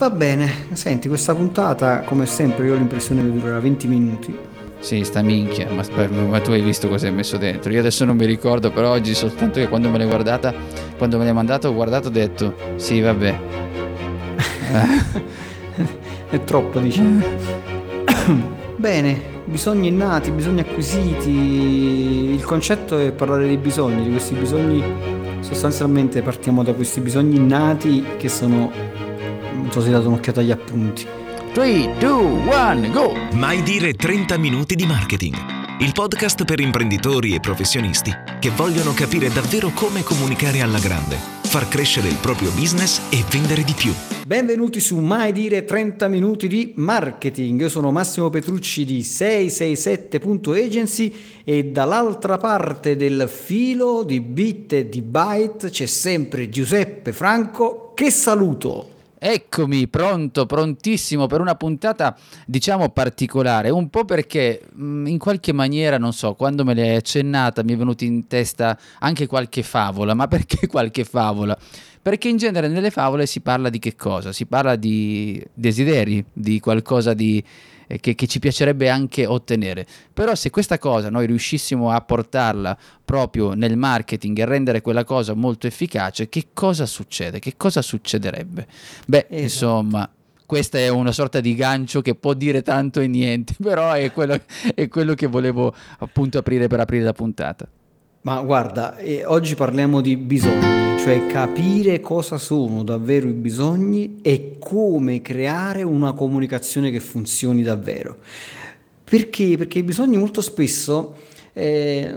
Va bene, senti, questa puntata, come sempre, io ho l'impressione che durerà 20 minuti. Sì, sta minchia, ma, ma tu hai visto cosa hai messo dentro. Io adesso non mi ricordo, però oggi soltanto che quando me l'hai guardata, quando me l'hai mandato, ho guardato e ho detto, sì, vabbè. È troppo, dici. Bene, bisogni innati, bisogni acquisiti. Il concetto è parlare dei bisogni, di questi bisogni. Sostanzialmente partiamo da questi bisogni innati che sono non so se hai dato un'occhiata agli appunti. 3, 2, 1, go! Mai dire 30 minuti di marketing. Il podcast per imprenditori e professionisti che vogliono capire davvero come comunicare alla grande, far crescere il proprio business e vendere di più. Benvenuti su Mai dire 30 minuti di marketing. Io sono Massimo Petrucci di 667.agency e dall'altra parte del filo di bit e di byte c'è sempre Giuseppe Franco che saluto. Eccomi, pronto, prontissimo per una puntata, diciamo, particolare, un po' perché mm, in qualche maniera, non so, quando me l'hai accennata mi è venuta in testa anche qualche favola, ma perché qualche favola? Perché in genere nelle favole si parla di che cosa? Si parla di desideri, di qualcosa di che, che, ci piacerebbe anche ottenere. Però se questa cosa noi riuscissimo a portarla proprio nel marketing e rendere quella cosa molto efficace, che cosa succede? Che cosa succederebbe? Beh, esatto. insomma, questa è una sorta di gancio che può dire tanto e niente, però è quello, è quello che volevo appunto aprire per aprire la puntata. Ma guarda, eh, oggi parliamo di bisogni, cioè capire cosa sono davvero i bisogni e come creare una comunicazione che funzioni davvero. Perché? Perché i bisogni molto spesso eh,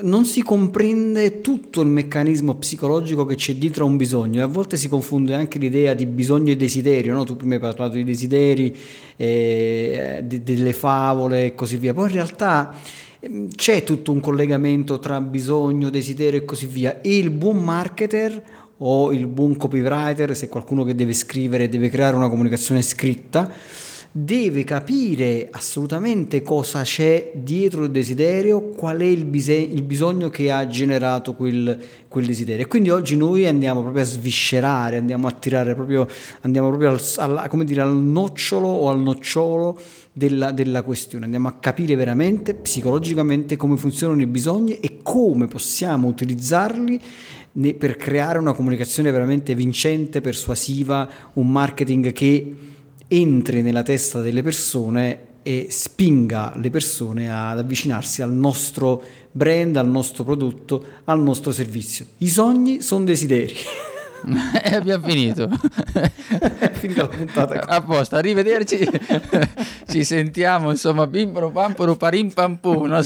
non si comprende tutto il meccanismo psicologico che c'è dietro a un bisogno e a volte si confonde anche l'idea di bisogno e desiderio, no? tu prima hai parlato di desideri, eh, de- delle favole e così via, poi in realtà c'è tutto un collegamento tra bisogno, desiderio e così via. E il buon marketer o il buon copywriter, se qualcuno che deve scrivere, deve creare una comunicazione scritta, deve capire assolutamente cosa c'è dietro il desiderio, qual è il, bise- il bisogno che ha generato quel, quel, desiderio. E quindi oggi noi andiamo proprio a sviscerare, andiamo a tirare proprio, andiamo proprio al, al, dire, al nocciolo o al nocciolo della, della questione, andiamo a capire veramente psicologicamente come funzionano i bisogni e come possiamo utilizzarli per creare una comunicazione veramente vincente, persuasiva, un marketing che entri nella testa delle persone e spinga le persone ad avvicinarsi al nostro brand, al nostro prodotto, al nostro servizio. I sogni sono desideri. e eh, abbiamo finito. È finita la puntata. Apposta, arrivederci. Ci sentiamo, insomma, pimpero pampero parim pampu. No?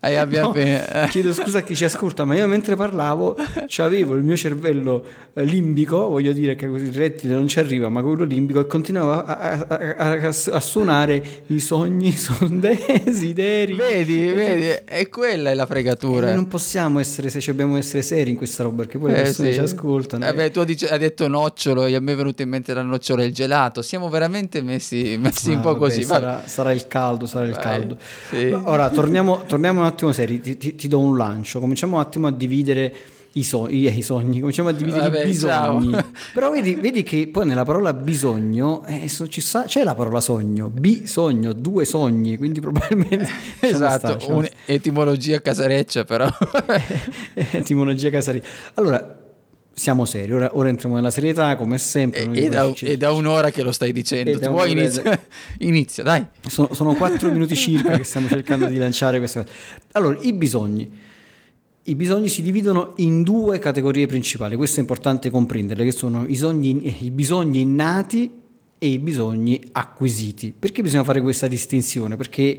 E abbiamo no, appena... Chiedo scusa a chi ci ascolta, ma io mentre parlavo avevo il mio cervello eh, limbico, voglio dire che così il rettile non ci arriva, ma quello limbico, e continuava a, a, a, a suonare i sogni sono desideri. Vedi, vedi, e quella è la fregatura. E non possiamo essere, se dobbiamo essere seri in questa roba, perché poi eh, sì. Ascoltano. Eh beh, tu dici, hai detto nocciolo e a me è venuto in mente la nocciola e il gelato. Siamo veramente messi, messi ah, un po' vabbè, così. Sarà, sarà, il caldo, sarà il caldo. Sì. Ora torniamo, torniamo un attimo seri, ti, ti, ti, do un lancio, cominciamo un attimo a dividere i, so- i, i sogni, cominciamo a dividere Vabbè, i bisogni. Ciao. Però vedi, vedi, che poi nella parola bisogno eh, so, sa, c'è la parola sogno, bisogno, due sogni, quindi probabilmente... esatto, un'etimologia casareccia però. etimologia casareccia. Allora, siamo seri, ora, ora, entriamo nella serietà come sempre. E, da, è da un'ora che lo stai dicendo, tu vuoi inizia, inizia, dai. Sono, sono quattro minuti circa che stiamo cercando di lanciare questa cosa. Allora, i bisogni. I bisogni si dividono in due categorie principali, questo è importante comprenderle, che sono i, sogni, i bisogni innati e i bisogni acquisiti. Perché bisogna fare questa distinzione? Perché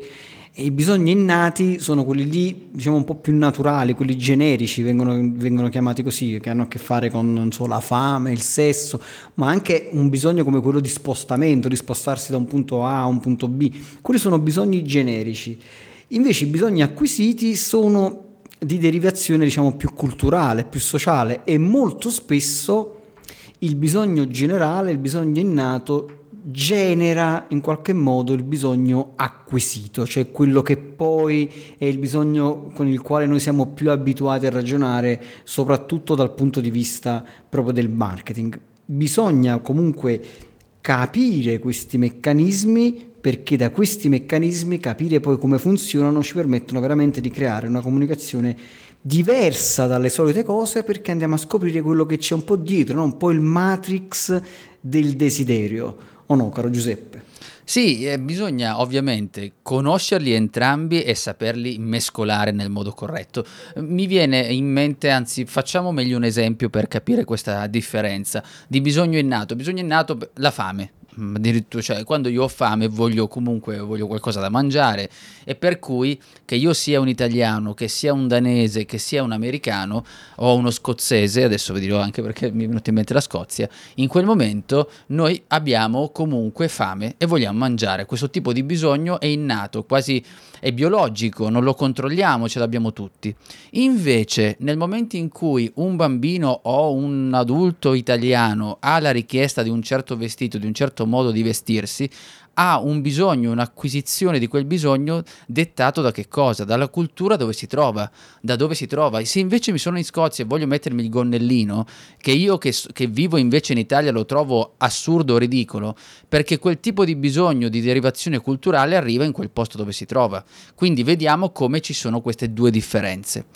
i bisogni innati sono quelli lì, diciamo, un po' più naturali, quelli generici, vengono, vengono chiamati così, che hanno a che fare con so, la fame, il sesso, ma anche un bisogno come quello di spostamento, di spostarsi da un punto A a un punto B. Quelli sono bisogni generici. Invece i bisogni acquisiti sono di derivazione, diciamo, più culturale, più sociale e molto spesso il bisogno generale, il bisogno innato genera in qualche modo il bisogno acquisito, cioè quello che poi è il bisogno con il quale noi siamo più abituati a ragionare, soprattutto dal punto di vista proprio del marketing. bisogna comunque capire questi meccanismi perché da questi meccanismi capire poi come funzionano ci permettono veramente di creare una comunicazione diversa dalle solite cose perché andiamo a scoprire quello che c'è un po' dietro, no? un po' il matrix del desiderio. O no, caro Giuseppe? Sì, eh, bisogna ovviamente conoscerli entrambi e saperli mescolare nel modo corretto. Mi viene in mente, anzi facciamo meglio un esempio per capire questa differenza di bisogno innato. Bisogno innato, la fame. Addirittura cioè, quando io ho fame voglio comunque voglio qualcosa da mangiare e per cui che io sia un italiano, che sia un danese, che sia un americano o uno scozzese, adesso vi dirò anche perché mi è venuto in mente la Scozia, in quel momento noi abbiamo comunque fame e vogliamo mangiare. Questo tipo di bisogno è innato, quasi è biologico, non lo controlliamo, ce l'abbiamo tutti. Invece, nel momento in cui un bambino o un adulto italiano ha la richiesta di un certo vestito, di un certo modo di vestirsi, ha un bisogno, un'acquisizione di quel bisogno dettato da che cosa? Dalla cultura dove si trova, da dove si trova. Se invece mi sono in Scozia e voglio mettermi il gonnellino, che io che, che vivo invece in Italia lo trovo assurdo, ridicolo, perché quel tipo di bisogno di derivazione culturale arriva in quel posto dove si trova. Quindi vediamo come ci sono queste due differenze.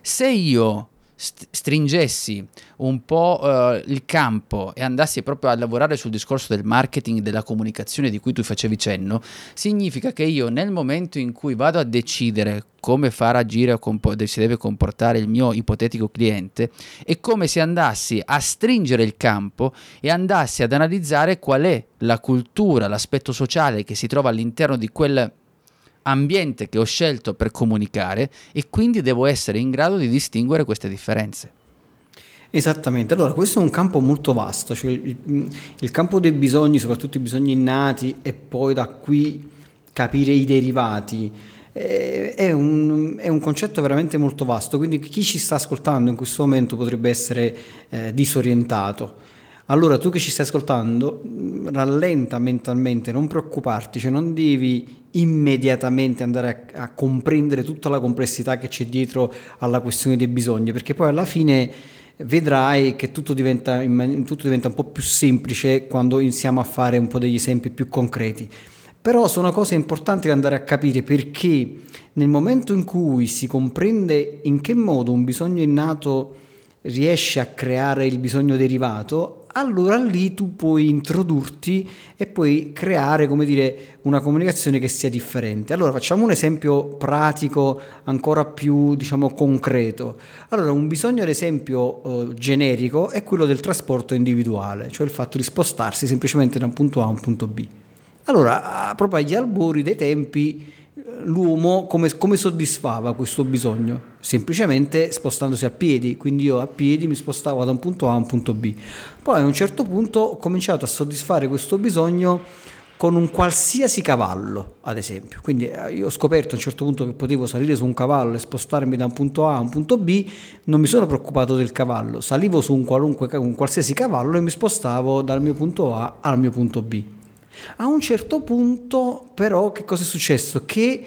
Se io stringessi un po' uh, il campo e andassi proprio a lavorare sul discorso del marketing, della comunicazione di cui tu facevi cenno, significa che io nel momento in cui vado a decidere come far agire o compo- si deve comportare il mio ipotetico cliente, è come se andassi a stringere il campo e andassi ad analizzare qual è la cultura, l'aspetto sociale che si trova all'interno di quel ambiente che ho scelto per comunicare e quindi devo essere in grado di distinguere queste differenze. Esattamente, allora questo è un campo molto vasto, cioè il, il, campo dei bisogni, soprattutto i bisogni innati e poi da qui capire i derivati, eh, è, un, è un, concetto veramente molto vasto, quindi chi ci sta ascoltando in questo momento potrebbe essere eh, disorientato. Allora tu che ci stai ascoltando, rallenta mentalmente, non preoccuparti, cioè non devi immediatamente andare a, a, comprendere tutta la complessità che c'è dietro alla questione dei bisogni, perché poi alla fine vedrai che tutto diventa, tutto diventa un po' più semplice quando iniziamo a fare un po' degli esempi più concreti. Però sono cose importanti da andare a capire perché nel momento in cui si comprende in che modo un bisogno innato riesce a creare il bisogno derivato, allora lì tu puoi introdurti e puoi creare, come dire, una comunicazione che sia differente. Allora facciamo un esempio pratico ancora più, diciamo, concreto. Allora, un bisogno, ad esempio, eh, generico è quello del trasporto individuale, cioè il fatto di spostarsi semplicemente da un punto A a un punto B. Allora, proprio agli albori dei tempi l'uomo come, come, soddisfava questo bisogno? Semplicemente spostandosi a piedi, quindi io a piedi mi spostavo da un punto A a un punto B. Poi a un certo punto ho cominciato a soddisfare questo bisogno con un qualsiasi cavallo, ad esempio. Quindi eh, io ho scoperto a un certo punto che potevo salire su un cavallo e spostarmi da un punto A a un punto B, non mi sono preoccupato del cavallo, salivo su un, un qualsiasi cavallo e mi spostavo dal mio punto A al mio punto B. A un certo punto, però, che cosa è successo? Che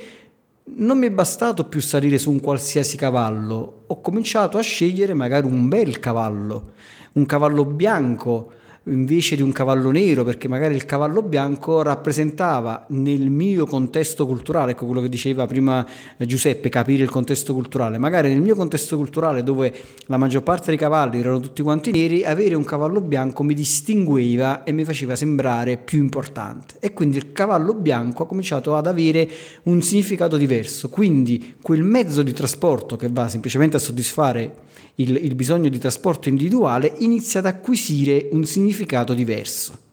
non mi è bastato più salire su un qualsiasi cavallo, ho cominciato a scegliere magari un bel cavallo, un cavallo bianco invece di un cavallo nero, perché magari il cavallo bianco rappresentava nel mio contesto culturale, ecco quello che diceva prima Giuseppe, capire il contesto culturale, magari nel mio contesto culturale dove la maggior parte dei cavalli erano tutti quanti neri, avere un cavallo bianco mi distingueva e mi faceva sembrare più importante. E quindi il cavallo bianco ha cominciato ad avere un significato diverso, quindi quel mezzo di trasporto che va semplicemente a soddisfare il, il bisogno di trasporto individuale inizia ad acquisire un significato diverso.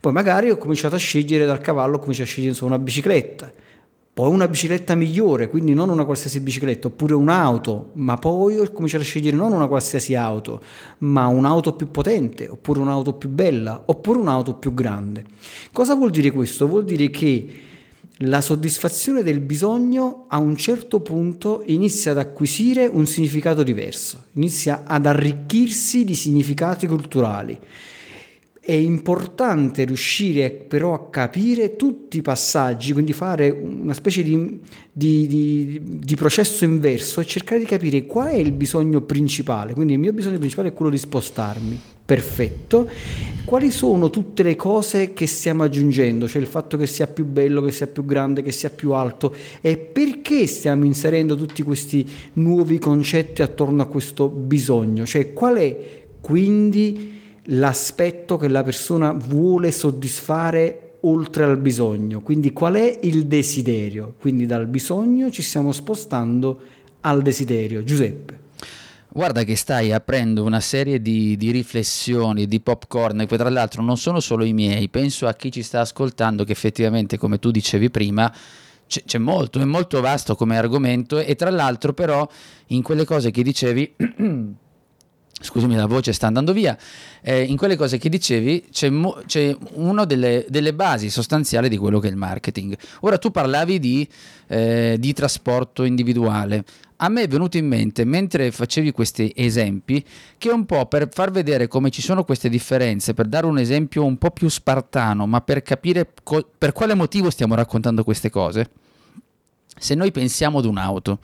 Poi magari ho cominciato a scegliere dal cavallo, ho cominciato a scegliere una bicicletta, poi una bicicletta migliore, quindi non una qualsiasi bicicletta, oppure un'auto, ma poi ho cominciato a scegliere non una qualsiasi auto, ma un'auto più potente, oppure un'auto più bella, oppure un'auto più grande. Cosa vuol dire questo? Vuol dire che la soddisfazione del bisogno a un certo punto inizia ad acquisire un significato diverso, inizia ad arricchirsi di significati culturali. È importante riuscire però a capire tutti i passaggi, quindi fare una specie di, di, di, di processo inverso e cercare di capire qual è il bisogno principale. Quindi il mio bisogno principale è quello di spostarmi perfetto. Quali sono tutte le cose che stiamo aggiungendo? Cioè il fatto che sia più bello, che sia più grande, che sia più alto e perché stiamo inserendo tutti questi nuovi concetti attorno a questo bisogno? Cioè qual è quindi l'aspetto che la persona vuole soddisfare oltre al bisogno? Quindi qual è il desiderio? Quindi dal bisogno ci stiamo spostando al desiderio. Giuseppe. Guarda che stai aprendo una serie di, di, riflessioni, di popcorn, che tra l'altro non sono solo i miei, penso a chi ci sta ascoltando che effettivamente, come tu dicevi prima, c'è, c'è molto, è molto vasto come argomento e tra l'altro però in quelle cose che dicevi... scusami la voce sta andando via, eh, in quelle cose che dicevi c'è, mo- c'è una delle, delle, basi sostanziali di quello che è il marketing. Ora tu parlavi di, eh, di trasporto individuale, a me è venuto in mente mentre facevi questi esempi che un po' per far vedere come ci sono queste differenze, per dare un esempio un po' più spartano, ma per capire co- per quale motivo stiamo raccontando queste cose. Se noi pensiamo ad un'auto,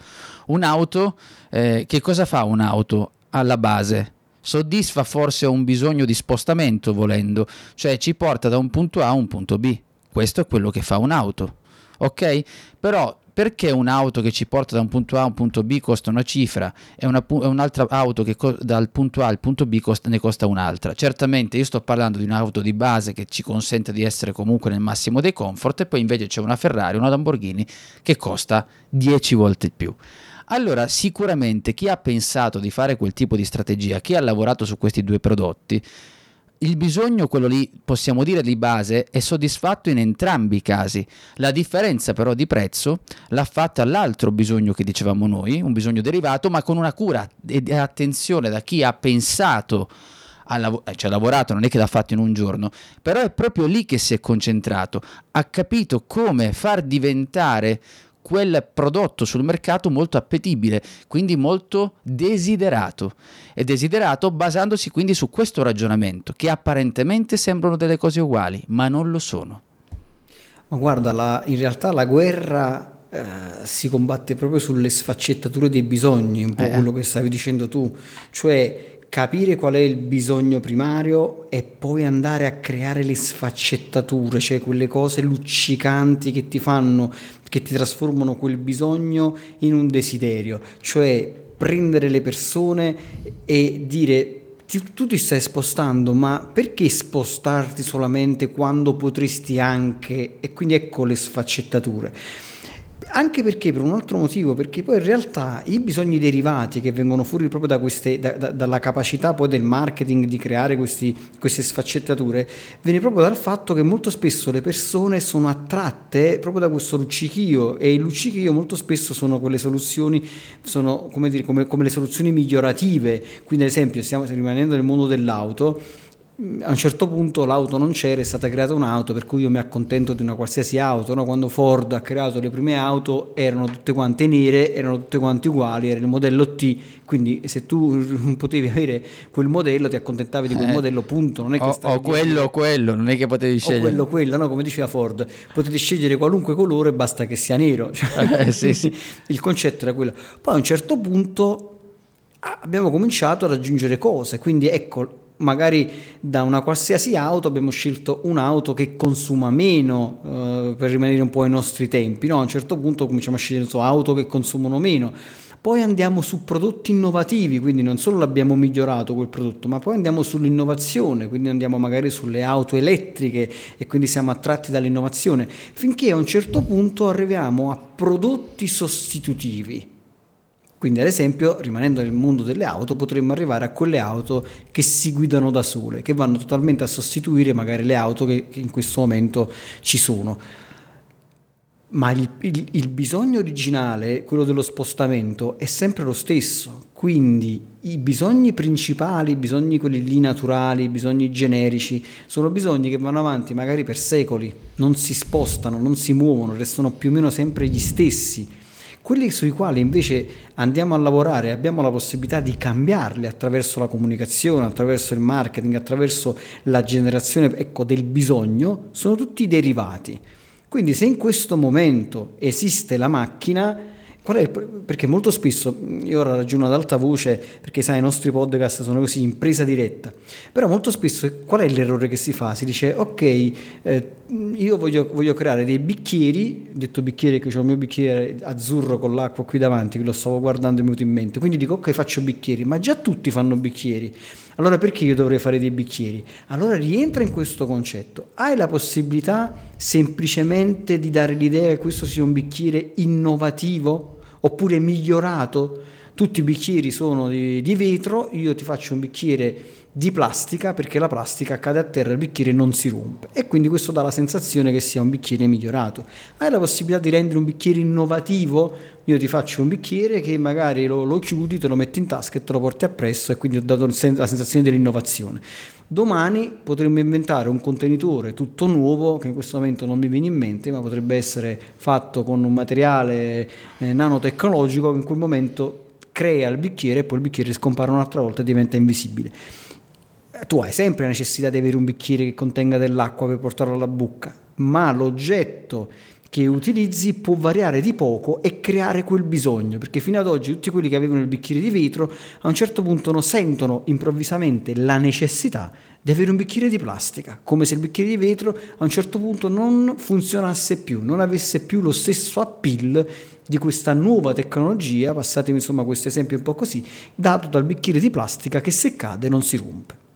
un'auto, eh, che cosa fa un'auto alla base? Soddisfa forse un bisogno di spostamento volendo, cioè ci porta da un punto A a un punto B. Questo è quello che fa un'auto. Ok? Però perché un'auto che ci porta da un punto A a un punto B costa una cifra e, una, un'altra auto che co- dal punto A al punto B costa, ne costa un'altra? Certamente io sto parlando di un'auto di base che ci consente di essere comunque nel massimo dei comfort e poi invece c'è una Ferrari, una Lamborghini che costa 10 volte di più. Allora, sicuramente chi ha pensato di fare quel tipo di strategia, chi ha lavorato su questi due prodotti, il bisogno, quello lì possiamo dire di base, è soddisfatto in entrambi i casi. La differenza però di prezzo l'ha fatta l'altro bisogno che dicevamo noi, un bisogno derivato, ma con una cura e attenzione da chi ha pensato ha lav- eh, ci ha lavorato, non è che l'ha fatto in un giorno, però è proprio lì che si è concentrato, ha capito come far diventare quel prodotto sul mercato molto appetibile, quindi molto desiderato. E desiderato basandosi quindi su questo ragionamento, che apparentemente sembrano delle cose uguali, ma non lo sono. Ma guarda, la, in realtà la guerra eh, si combatte proprio sulle sfaccettature dei bisogni, un po' eh. quello che stavi dicendo tu, cioè capire qual è il bisogno primario e poi andare a creare le sfaccettature, cioè quelle cose luccicanti che ti fanno che ti trasformano quel bisogno in un desiderio, cioè prendere le persone e dire tu ti stai spostando, ma perché spostarti solamente quando potresti anche... E quindi ecco le sfaccettature anche perché per un altro motivo, perché poi in realtà i bisogni derivati che vengono fuori proprio da queste, da, da, dalla capacità poi del marketing di creare questi, queste sfaccettature, viene proprio dal fatto che molto spesso le persone sono attratte proprio da questo luccichio e il luccichio molto spesso sono quelle soluzioni, sono come, dire, come, come le soluzioni migliorative, quindi ad esempio stiamo rimanendo nel mondo dell'auto, a un certo punto l'auto non c'era, è stata creata un'auto, per cui io mi accontento di una qualsiasi auto. No? Quando Ford ha creato le prime auto erano tutte quante nere, erano tutte quante uguali, era il modello T, quindi se tu non potevi avere quel modello ti accontentavi di quel eh, modello, punto. Non è che o, o quello o quello, non è che potevi scegliere. O quello quello, no? come diceva Ford, potete scegliere qualunque colore, basta che sia nero. Cioè, eh, sì, sì. Il concetto era quello. Poi a un certo punto abbiamo cominciato ad aggiungere cose, quindi ecco magari da una qualsiasi auto abbiamo scelto un'auto che consuma meno eh, per rimanere un po' ai nostri tempi. No? A un certo punto cominciamo a scegliere auto che consumano meno. Poi andiamo su prodotti innovativi, quindi non solo l'abbiamo migliorato quel prodotto, ma poi andiamo sull'innovazione, quindi andiamo magari sulle auto elettriche e quindi siamo attratti dall'innovazione, finché a un certo punto arriviamo a prodotti sostitutivi. Quindi ad esempio, rimanendo nel mondo delle auto, potremmo arrivare a quelle auto che si guidano da sole, che vanno totalmente a sostituire magari le auto che, che in questo momento ci sono. Ma il, il, il, bisogno originale, quello dello spostamento, è sempre lo stesso. Quindi i bisogni principali, i bisogni quelli lì naturali, i bisogni generici, sono bisogni che vanno avanti magari per secoli, non si spostano, non si muovono, restano più o meno sempre gli stessi quelli sui quali invece andiamo a lavorare abbiamo la possibilità di cambiarli attraverso la comunicazione, attraverso il marketing, attraverso la generazione ecco, del bisogno, sono tutti derivati. Quindi se in questo momento esiste la macchina, perché molto spesso, io ora ragiono ad alta voce perché sai i nostri podcast sono così in presa diretta, però molto spesso qual è l'errore che si fa? Si dice ok, eh, io voglio, voglio, creare dei bicchieri, detto bicchiere che ho il mio bicchiere azzurro con l'acqua qui davanti, che lo stavo guardando e mi è venuto in mente, quindi dico ok faccio bicchieri, ma già tutti fanno bicchieri, allora perché io dovrei fare dei bicchieri? Allora rientra in questo concetto, hai la possibilità semplicemente di dare l'idea che questo sia un bicchiere innovativo? oppure migliorato. Tutti i bicchieri sono di, di vetro, io ti faccio un bicchiere di plastica perché la plastica cade a terra e il bicchiere non si rompe e quindi questo dà la sensazione che sia un bicchiere migliorato. Hai la possibilità di rendere un bicchiere innovativo, io ti faccio un bicchiere che magari lo, lo chiudi, te lo metti in tasca e te lo porti appresso e quindi ho dato la sensazione dell'innovazione. Domani potremmo inventare un contenitore tutto nuovo che in questo momento non mi viene in mente, ma potrebbe essere fatto con un materiale eh, nanotecnologico che in quel momento crea il bicchiere e poi il bicchiere scompare un'altra volta e diventa invisibile. Tu hai sempre la necessità di avere un bicchiere che contenga dell'acqua per portarlo alla bocca, ma l'oggetto che utilizzi può variare di poco e creare quel bisogno, perché fino ad oggi tutti quelli che avevano il bicchiere di vetro a un certo punto non sentono improvvisamente la necessità di avere un bicchiere di plastica, come se il bicchiere di vetro a un certo punto non funzionasse più, non avesse più lo stesso appeal di questa nuova tecnologia, passatemi insomma questo esempio un po' così, dato dal bicchiere di plastica che se cade non si rompe.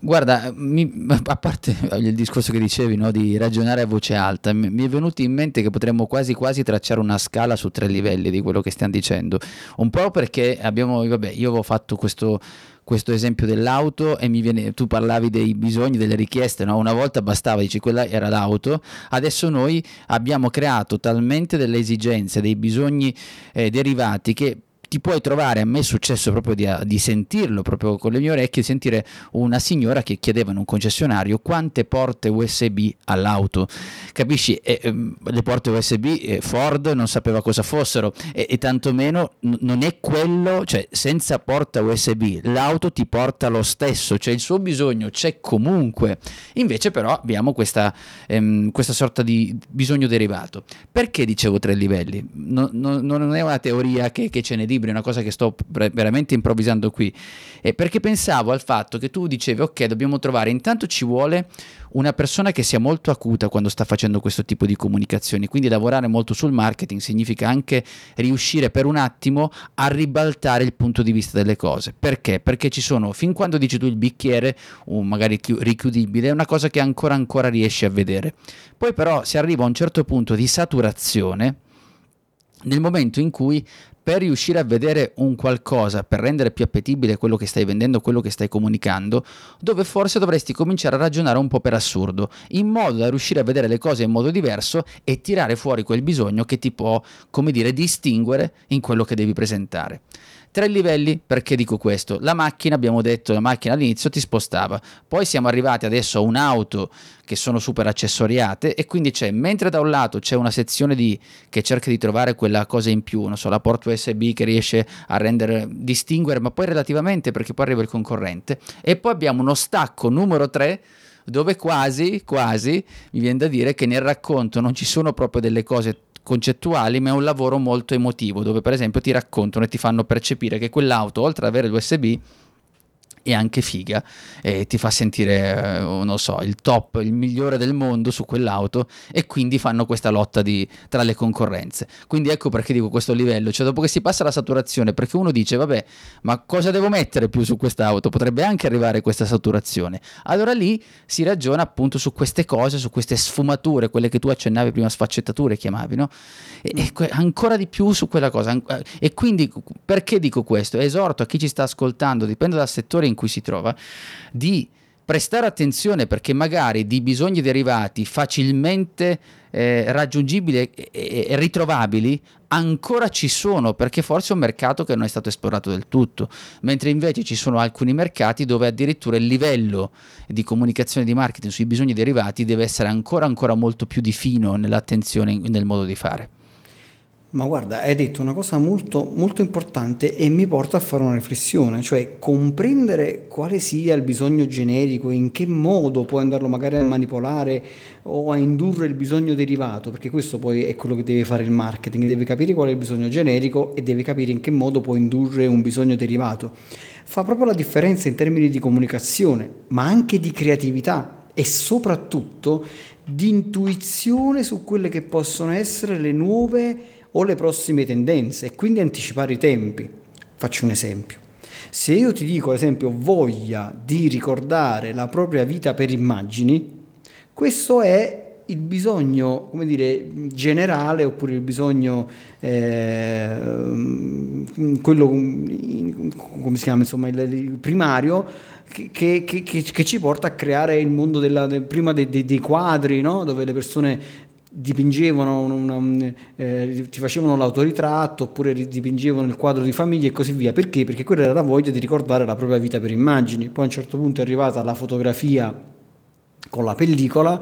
Guarda, mi, a parte il discorso che dicevi no, di ragionare a voce alta, mi, è venuto in mente che potremmo quasi quasi tracciare una scala su tre livelli di quello che stiamo dicendo. Un po' perché abbiamo, vabbè, io avevo fatto questo, questo esempio dell'auto e viene, tu parlavi dei bisogni, delle richieste, no? una volta bastava, dici quella era l'auto, adesso noi abbiamo creato talmente delle esigenze, dei bisogni eh, derivati che ti puoi trovare, a me è successo proprio di, di, sentirlo proprio con le mie orecchie, sentire una signora che chiedeva in un concessionario quante porte USB all'auto, capisci? E, e, ehm, le porte USB eh, Ford non sapeva cosa fossero e, e tantomeno non è quello, cioè senza porta USB l'auto ti porta lo stesso, cioè il suo bisogno c'è comunque, invece però abbiamo questa, ehm, questa sorta di bisogno derivato. Perché dicevo tre livelli? No, no, non è una teoria che, che ce ne dica libri, una cosa che sto veramente improvvisando qui, eh, perché pensavo al fatto che tu dicevi ok, dobbiamo trovare, intanto ci vuole una persona che sia molto acuta quando sta facendo questo tipo di comunicazioni, quindi lavorare molto sul marketing significa anche riuscire per un attimo a ribaltare il punto di vista delle cose. Perché? Perché ci sono, fin quando dici tu il bicchiere, un magari richiudibile, è una cosa che ancora ancora riesci a vedere. Poi però si arriva a un certo punto di saturazione nel momento in cui per riuscire a vedere un qualcosa, per rendere più appetibile quello che stai vendendo, quello che stai comunicando, dove forse dovresti cominciare a ragionare un po' per assurdo, in modo da riuscire a vedere le cose in modo diverso e tirare fuori quel bisogno che ti può, come dire, distinguere in quello che devi presentare. Tre livelli, perché dico questo? La macchina, abbiamo detto, la macchina all'inizio ti spostava, poi siamo arrivati adesso a un'auto che sono super accessoriate e quindi c'è, mentre da un lato c'è una sezione di, che cerca di trovare quella cosa in più, non so, la porta USB che riesce a rendere, distinguere, ma poi relativamente perché poi arriva il concorrente, e poi abbiamo uno stacco numero 3 dove quasi, quasi mi viene da dire che nel racconto non ci sono proprio delle cose concettuali, ma è un lavoro molto emotivo, dove per esempio ti raccontano e ti fanno percepire che quell'auto, oltre ad avere l'USB, e anche figa e ti fa sentire, eh, non so, il top, il migliore del mondo su quell'auto e quindi fanno questa lotta di, tra le concorrenze. Quindi ecco perché dico questo livello, cioè dopo che si passa la saturazione, perché uno dice vabbè, ma cosa devo mettere più su quest'auto? Potrebbe anche arrivare questa saturazione. Allora lì si ragiona appunto su queste cose, su queste sfumature, quelle che tu accennavi prima, sfaccettature chiamavi, no? E, e que- ancora di più su quella cosa. E quindi perché dico questo? Esorto a chi ci sta ascoltando, dipende dal settore in cui si trova, di prestare attenzione perché magari di bisogni derivati facilmente eh, raggiungibili e, e, ritrovabili ancora ci sono perché forse è un mercato che non è stato esplorato del tutto, mentre invece ci sono alcuni mercati dove addirittura il livello di comunicazione di marketing sui bisogni derivati deve essere ancora ancora molto più di fino nell'attenzione nel modo di fare. Ma guarda, hai detto una cosa molto, molto importante e mi porta a fare una riflessione, cioè comprendere quale sia il bisogno generico, in che modo puoi andarlo magari a manipolare o a indurre il bisogno derivato, perché questo poi è quello che deve fare il marketing, deve capire qual è il bisogno generico e deve capire in che modo può indurre un bisogno derivato. Fa proprio la differenza in termini di comunicazione, ma anche di creatività e soprattutto di intuizione su quelle che possono essere le nuove o le prossime tendenze e quindi anticipare i tempi. Faccio un esempio. Se io ti dico, ad esempio, voglia di ricordare la propria vita per immagini, questo è il bisogno, come dire, generale oppure il bisogno, eh, quello, come si chiama, insomma, il, il primario, che, che, che, che, ci porta a creare il mondo della, del, prima dei, dei, dei quadri, no? dove le persone dipingevano, una, eh, ti facevano l'autoritratto oppure dipingevano il quadro di famiglia e così via. Perché? Perché quella era la voglia di ricordare la propria vita per immagini. Poi a un certo punto è arrivata la fotografia con la pellicola.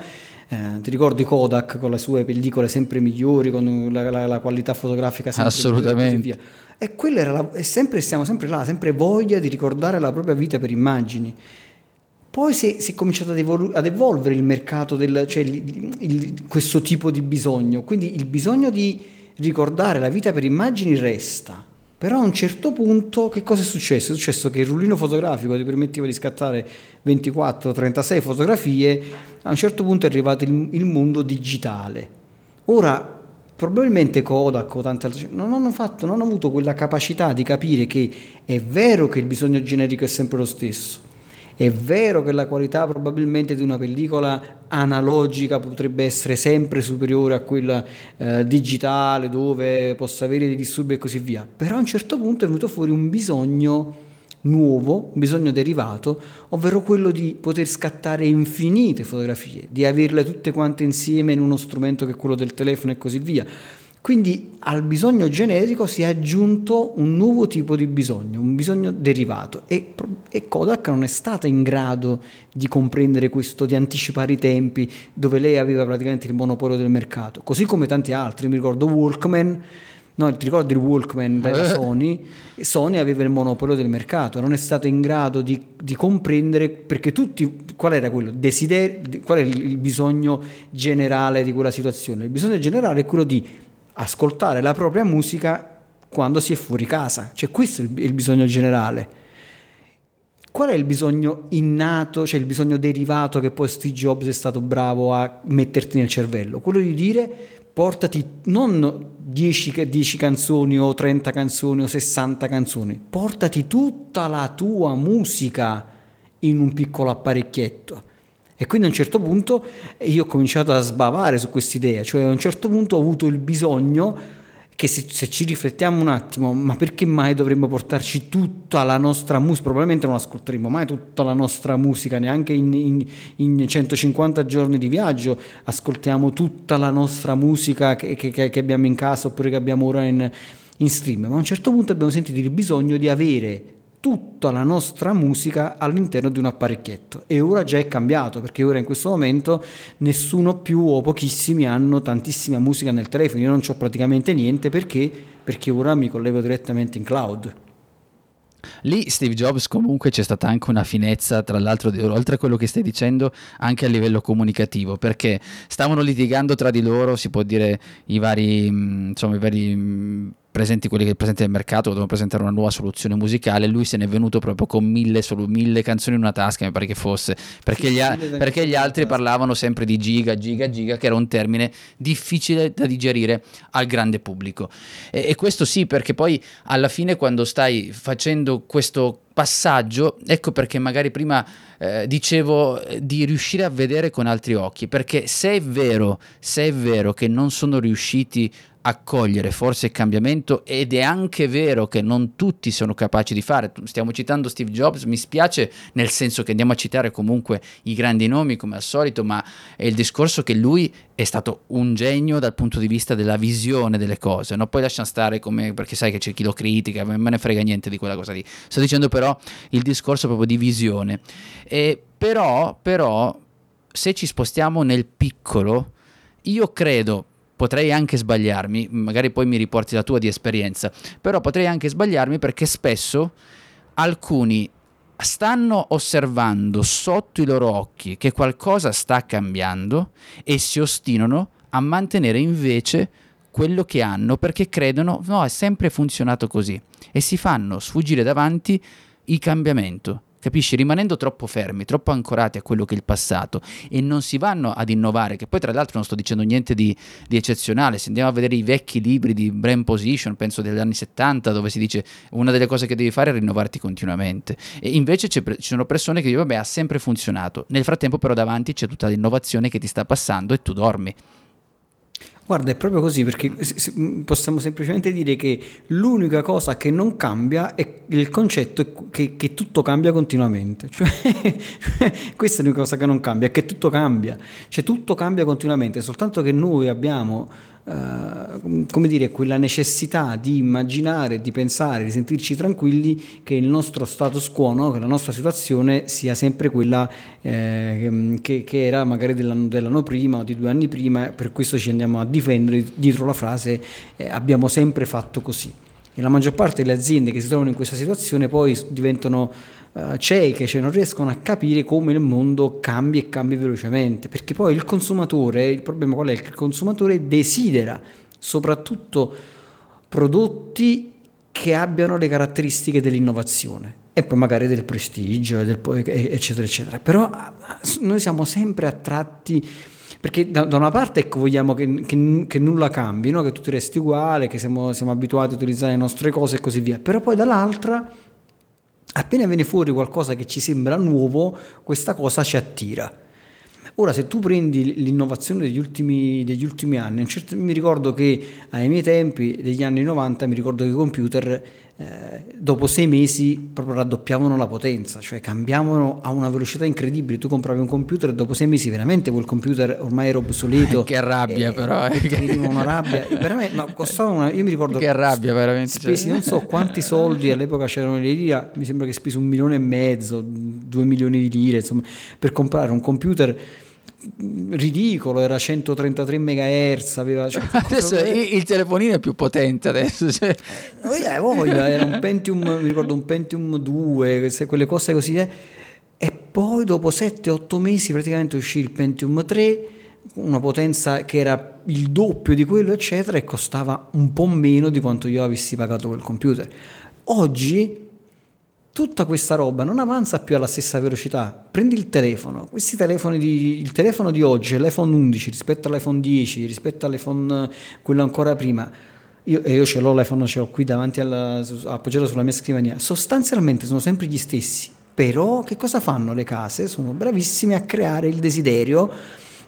Eh, ti ricordi Kodak con le sue pellicole sempre migliori, con la, la, la qualità fotografica sempre Assolutamente. migliore e. E quella era la, e sempre, siamo sempre là, sempre voglia di ricordare la propria vita per immagini. Poi si è, si è cominciato ad, evol- ad, evolvere il mercato, del, cioè il, il, questo tipo di bisogno, quindi il bisogno di ricordare la vita per immagini resta, però a un certo punto che cosa è successo? È successo che il rullino fotografico ti permetteva di scattare 24-36 fotografie, a un certo punto è arrivato il, il mondo digitale. Ora, probabilmente Kodak o tante altre non hanno, fatto, non hanno avuto quella capacità di capire che è vero che il bisogno generico è sempre lo stesso, è vero che la qualità probabilmente di una pellicola analogica potrebbe essere sempre superiore a quella eh, digitale dove possa avere dei disturbi e così via, però a un certo punto è venuto fuori un bisogno nuovo, un bisogno derivato, ovvero quello di poter scattare infinite fotografie, di averle tutte quante insieme in uno strumento che è quello del telefono e così via. Quindi al bisogno generico si è aggiunto un nuovo tipo di bisogno, un bisogno derivato e, e, Kodak non è stata in grado di comprendere questo, di anticipare i tempi, dove lei aveva praticamente il monopolio del mercato, così come tanti altri, mi ricordo Walkman, no, ti ricordi il Walkman della eh. Sony? Sony aveva il monopolio del mercato, non è stato in grado di, di comprendere perché tutti, qual era quello? Desider, qual è il bisogno generale di quella situazione? Il bisogno generale è quello di ascoltare la propria musica quando si è fuori casa. Cioè questo è il, il bisogno generale. Qual è il bisogno innato, cioè il bisogno derivato che poi Steve Jobs è stato bravo a metterti nel cervello? Quello di dire portati non 10, 10, canzoni o 30 canzoni o 60 canzoni, portati tutta la tua musica in un piccolo apparecchietto e quindi a un certo punto io ho cominciato a sbavare su quest'idea, cioè a un certo punto ho avuto il bisogno che se, se, ci riflettiamo un attimo, ma perché mai dovremmo portarci tutta la nostra musica? Probabilmente non ascolteremo mai tutta la nostra musica, neanche in, in, in 150 giorni di viaggio ascoltiamo tutta la nostra musica che, che, che abbiamo in casa oppure che abbiamo ora in, in stream, ma a un certo punto abbiamo sentito il bisogno di avere tutta la nostra musica all'interno di un apparecchietto e ora già è cambiato perché ora in questo momento nessuno più o pochissimi hanno tantissima musica nel telefono, io non ho praticamente niente perché? perché ora mi collego direttamente in cloud. Lì Steve Jobs comunque c'è stata anche una finezza, tra l'altro, oltre a quello che stai dicendo, anche a livello comunicativo, perché stavano litigando tra di loro, si può dire, i vari, insomma, i vari presenti quelli che presenti nel mercato dovevano presentare una nuova soluzione musicale lui se ne è venuto proprio con mille, solo mille canzoni in una tasca mi pare che fosse perché, gli, a- perché gli altri parlavano sempre di giga giga giga che era un termine difficile da digerire al grande pubblico. E, e questo sì perché poi alla fine quando stai facendo questo passaggio, ecco perché magari prima eh, dicevo eh, di riuscire a vedere con altri occhi, perché se è vero, se è vero che non sono riusciti accogliere forse il cambiamento ed è anche vero che non tutti sono capaci di fare. Stiamo citando Steve Jobs, mi spiace nel senso che andiamo a citare comunque i grandi nomi come al solito, ma è il discorso che lui è stato un genio dal punto di vista della visione delle cose, no? poi lasciamo stare come, perché sai che c'è chi lo critica, me ne frega niente di quella cosa lì. Sto dicendo però il discorso proprio di visione. E però, però, se ci spostiamo nel piccolo, io credo potrei anche sbagliarmi, magari poi mi riporti la tua di esperienza, però potrei anche sbagliarmi perché spesso alcuni stanno osservando sotto i loro occhi che qualcosa sta cambiando e si ostinano a mantenere invece quello che hanno perché credono no, è sempre funzionato così e si fanno sfuggire davanti il cambiamento capisci? Rimanendo troppo fermi, troppo ancorati a quello che è il passato e non si vanno ad innovare, che poi tra l'altro non sto dicendo niente di, di eccezionale, se andiamo a vedere i vecchi libri di Brain Position, penso degli anni 70, dove si dice una delle cose che devi fare è rinnovarti continuamente e invece ci sono persone che dicono vabbè ha sempre funzionato, nel frattempo però davanti c'è tutta l'innovazione che ti sta passando e tu dormi. Guarda, è proprio così, perché possiamo semplicemente dire che l'unica cosa che non cambia è il concetto che, che tutto cambia continuamente. Cioè, questa è l'unica cosa che non cambia, è che tutto cambia. Cioè tutto cambia continuamente, soltanto che noi abbiamo Uh, come dire, quella necessità di immaginare, di pensare, di sentirci tranquilli che il nostro status quo, no? che la nostra situazione sia sempre quella eh, che, che, era magari dell'anno, dell'anno, prima o di due anni prima, per questo ci andiamo a difendere dietro la frase eh, abbiamo sempre fatto così. E la maggior parte delle aziende che si trovano in questa situazione poi diventano uh, cieche, cioè non riescono a capire come il mondo cambia e cambia velocemente, perché poi il consumatore, il problema qual è? Che il consumatore desidera soprattutto prodotti che abbiano le caratteristiche dell'innovazione e poi magari del prestigio, del, eccetera, eccetera. Però noi siamo sempre attratti perché da, da, una parte ecco, vogliamo che, che, che nulla cambi, no? che tutto resti uguale, che siamo, siamo, abituati a utilizzare le nostre cose e così via, però poi dall'altra appena viene fuori qualcosa che ci sembra nuovo, questa cosa ci attira. Ora, se tu prendi l'innovazione degli ultimi, degli ultimi anni, certo, mi ricordo che ai miei tempi, degli anni 90, mi ricordo che i computer eh, dopo sei mesi proprio raddoppiavano la potenza, cioè cambiavano a una velocità incredibile. Tu compravi un computer e dopo sei mesi veramente quel computer ormai era obsoleto. che rabbia, e, però. Eh. una rabbia. veramente, ma costava una. Io mi ricordo. Che rabbia, veramente. Spesi cioè. non so quanti soldi all'epoca c'erano le lire. Mi sembra che spesi un milione e mezzo, due milioni di lire, insomma, per comprare un computer ridicolo, era 133 MHz. Aveva, cioè, adesso il, il, telefonino è più potente adesso. Cioè. Eh, voglia, era un Pentium, mi ricordo un Pentium 2, quelle cose così. Eh. E poi dopo 7-8 mesi praticamente uscì il Pentium 3, una potenza che era il doppio di quello, eccetera, e costava un po' meno di quanto io avessi pagato quel computer. Oggi tutta questa roba non avanza più alla stessa velocità. Prendi il telefono, questi telefoni di, il telefono di oggi, l'iPhone 11 rispetto all'iPhone 10, rispetto all'iPhone quello ancora prima. Io, io ce l'ho l'iPhone, ce l'ho qui davanti alla, appoggiato sulla mia scrivania. Sostanzialmente sono sempre gli stessi. Però che cosa fanno le case? Sono bravissime a creare il desiderio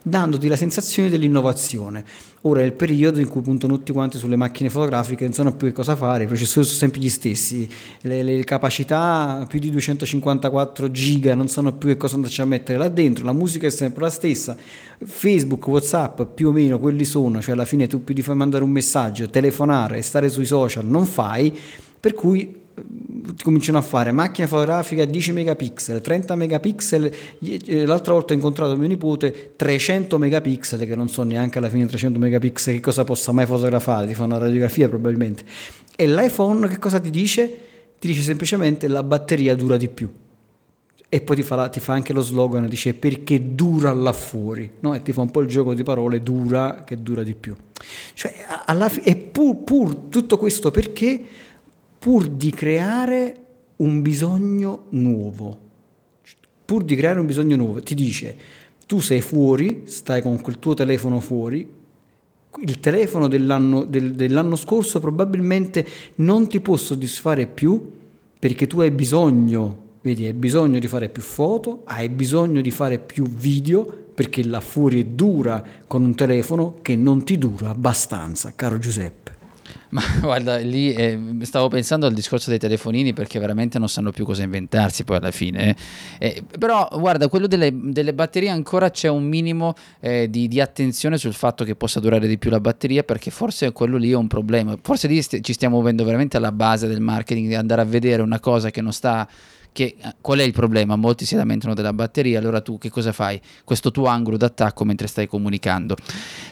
dandoti la sensazione dell'innovazione. Ora è il periodo in cui puntano tutti quanti sulle macchine fotografiche, non sanno più che cosa fare, i processori sono sempre gli stessi, le, le capacità più di 254 giga, non sanno più che cosa andarci a mettere là dentro, la musica è sempre la stessa, Facebook, Whatsapp più o meno quelli sono, cioè alla fine tu più di far mandare un messaggio, telefonare, stare sui social non fai, per cui cominciano a fare macchina fotografica 10 megapixel, 30 megapixel, eh, l'altra volta ho incontrato mio nipote 300 megapixel che non so neanche alla fine 300 megapixel che cosa possa mai fotografare, ti fa una radiografia probabilmente. E l'iPhone che cosa ti dice? Ti dice semplicemente la batteria dura di più. E poi ti fa, ti fa anche lo slogan, dice perché dura là fuori, no? e ti fa un po' il gioco di parole, dura che dura di più. Cioè, alla e pur, pur tutto questo perché? Pur di creare un bisogno nuovo. Pur di creare un bisogno nuovo, ti dice, tu sei fuori, stai con quel tuo telefono fuori, il telefono dell'anno, del, dell'anno scorso probabilmente non ti può soddisfare più perché tu hai bisogno, vedi, hai bisogno di fare più foto, hai bisogno di fare più video perché là fuori dura con un telefono che non ti dura abbastanza, caro Giuseppe. Ma guarda, lì eh, stavo pensando al discorso dei telefonini perché veramente non sanno più cosa inventarsi poi alla fine. Eh. Eh, però guarda, quello delle, delle, batterie ancora c'è un minimo eh, di, di, attenzione sul fatto che possa durare di più la batteria perché forse quello lì è un problema. Forse lì st- ci stiamo muovendo veramente alla base del marketing, di andare a vedere una cosa che non sta che, eh, qual è il problema? Molti si lamentano della batteria, allora tu che cosa fai? Questo tuo angolo d'attacco mentre stai comunicando.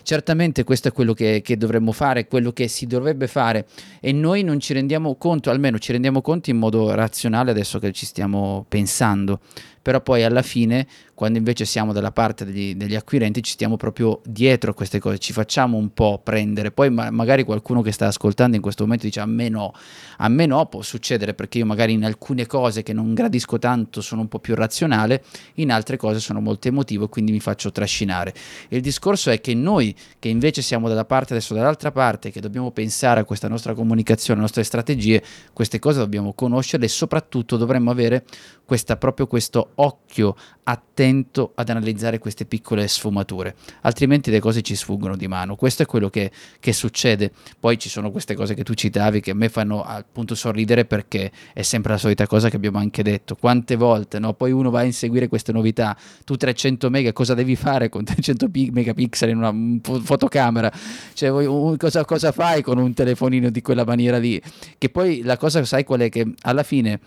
certamente questo è quello che, che dovremmo fare, quello che si dovrebbe fare e noi non ci rendiamo conto, almeno ci rendiamo conto in modo razionale adesso che ci stiamo pensando, però poi alla fine quando invece siamo dalla parte degli, degli, acquirenti ci stiamo proprio dietro a queste cose, ci facciamo un po' prendere, poi ma- magari qualcuno che sta ascoltando in questo momento dice a me no, a me no può succedere perché io magari in alcune cose che non gradisco tanto sono un po' più razionale, in altre cose sono molto emotivo e quindi mi faccio trascinare. Il discorso è che noi che invece siamo dalla parte adesso dall'altra parte, che dobbiamo pensare a questa nostra comunicazione, alle nostre strategie, queste cose dobbiamo conoscerle e soprattutto dovremmo avere questa, proprio questo occhio attento ad analizzare queste piccole sfumature, altrimenti le cose ci sfuggono di mano. Questo è quello che, che, succede. Poi ci sono queste cose che tu citavi che a me fanno appunto sorridere perché è sempre la solita cosa che abbiamo anche detto. Quante volte no? poi uno va a inseguire queste novità, tu 300 mega cosa devi fare con 300 megapixel in una fotocamera? Cioè, cosa, cosa fai con un telefonino di quella maniera lì? Che poi la cosa sai qual è? Che alla fine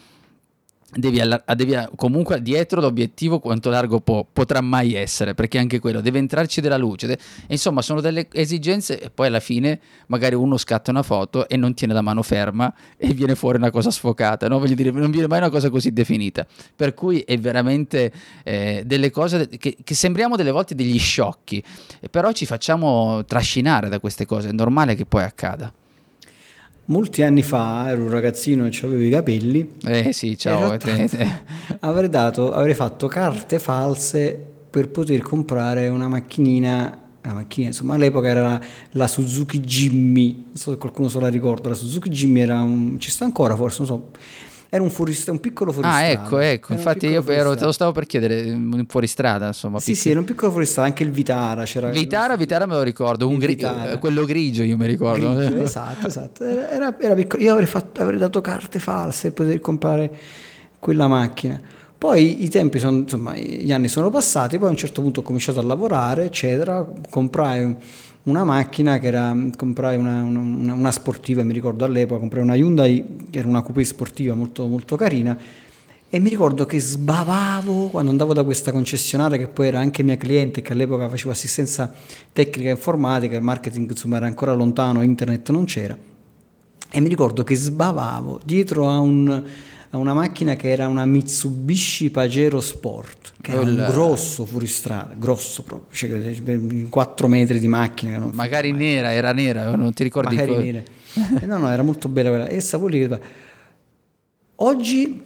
Devi, alla, devi, comunque dietro l'obiettivo quanto largo po- potrà mai essere perché anche quello deve entrarci della luce de- insomma sono delle esigenze e poi alla fine magari uno scatta una foto e non tiene la mano ferma e viene fuori una cosa sfocata no? voglio dire non viene mai una cosa così definita per cui è veramente eh, delle cose che, che, sembriamo delle volte degli sciocchi però ci facciamo trascinare da queste cose è normale che poi accada Molti anni fa ero un ragazzino e avevo i capelli. Eh sì, ciao. avrei, dato, avrei fatto carte false per poter comprare una macchinina la macchina, insomma, all'epoca era la, la, Suzuki Jimmy, non so se qualcuno se la ricorda, la Suzuki Jimmy era un, ci sta ancora forse, non so, era un, fuorist- un piccolo fuoristrada. Ah, ecco, ecco. Infatti io ero, te lo stavo per chiedere, un fuoristrada, insomma. Sì, sì, era un piccolo fuoristrada, anche il Vitara. C'era Vitara, Vitara me lo ricordo, un gri- quello grigio io mi ricordo. Grigio, esatto, esatto. Era, era piccolo. Io avrei, fatto, avrei dato carte false per poter comprare quella macchina. Poi i tempi sono, insomma, gli anni sono passati, poi a un certo punto ho cominciato a lavorare, eccetera, comprai una macchina che era, comprai una, una, una, sportiva, mi ricordo all'epoca, comprai una Hyundai che era una coupé sportiva molto, molto carina e mi ricordo che sbavavo quando andavo da questa concessionaria che poi era anche mia cliente che all'epoca facevo assistenza tecnica informatica, il marketing insomma era ancora lontano, internet non c'era e mi ricordo che sbavavo dietro a un a una macchina che era una Mitsubishi Pajero Sport, che era un grosso fuoristrada, grosso proprio, cioè 4 metri di macchina. Magari nera, era nera, non ti ricordi? Magari co- nera. Eh, no, no, era molto bella quella. E Sapoli Oggi,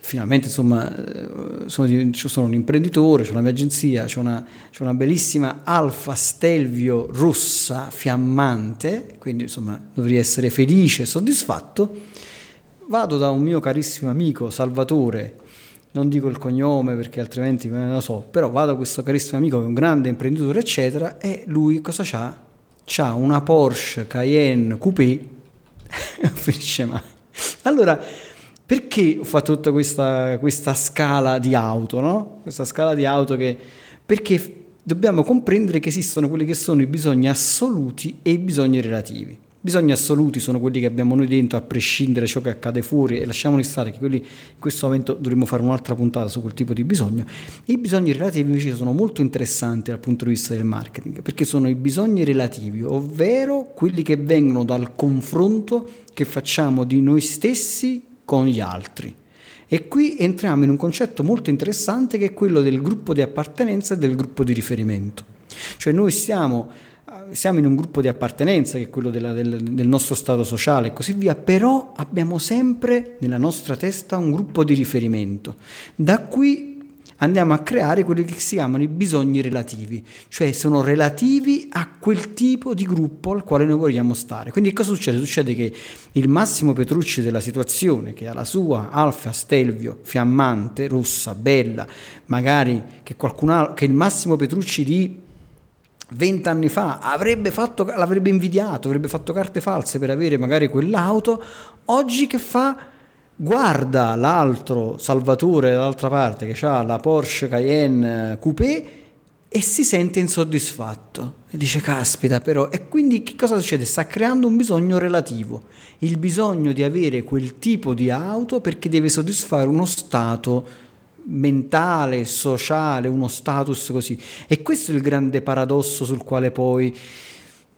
finalmente, insomma, eh, sono, sono, un imprenditore, ho una mia agenzia, ho una, una, bellissima Alfa Stelvio rossa fiammante, quindi insomma dovrei essere felice e soddisfatto vado da un mio carissimo amico Salvatore, non dico il cognome perché altrimenti non lo so, però vado da questo carissimo amico che è un grande imprenditore, eccetera, e lui cosa c'ha? C'ha una Porsche Cayenne Coupé, finisce mai. Allora, perché ho fatto tutta questa, questa scala di auto, no? Questa scala di auto che... Perché dobbiamo comprendere che esistono quelli che sono i bisogni assoluti e i bisogni relativi. Bisogni assoluti sono quelli che abbiamo noi dentro, a prescindere da ciò che accade fuori, e lasciamoli stare che quelli in questo momento dovremmo fare un'altra puntata su quel tipo di bisogno. I bisogni relativi invece sono molto interessanti dal punto di vista del marketing, perché sono i bisogni relativi, ovvero quelli che vengono dal confronto che facciamo di noi stessi con gli altri. E qui entriamo in un concetto molto interessante che è quello del gruppo di appartenenza e del gruppo di riferimento. Cioè noi stiamo siamo in un gruppo di appartenenza, che è quello della, del, del, nostro stato sociale e così via, però abbiamo sempre nella nostra testa un gruppo di riferimento. Da qui andiamo a creare quelli che si chiamano i bisogni relativi, cioè sono relativi a quel tipo di gruppo al quale noi vogliamo stare. Quindi cosa succede? Succede che il Massimo Petrucci della situazione, che ha la sua Alfa Stelvio, fiammante, rossa, bella, magari che qualcun altro, che il Massimo Petrucci di vent'anni fa avrebbe fatto, l'avrebbe invidiato, avrebbe fatto carte false per avere magari quell'auto, oggi che fa? Guarda l'altro Salvatore dall'altra parte che ha la Porsche Cayenne Coupé e si sente insoddisfatto e dice caspita però e quindi che cosa succede? Sta creando un bisogno relativo, il bisogno di avere quel tipo di auto perché deve soddisfare uno stato mentale, sociale, uno status così. E questo è il grande paradosso sul quale poi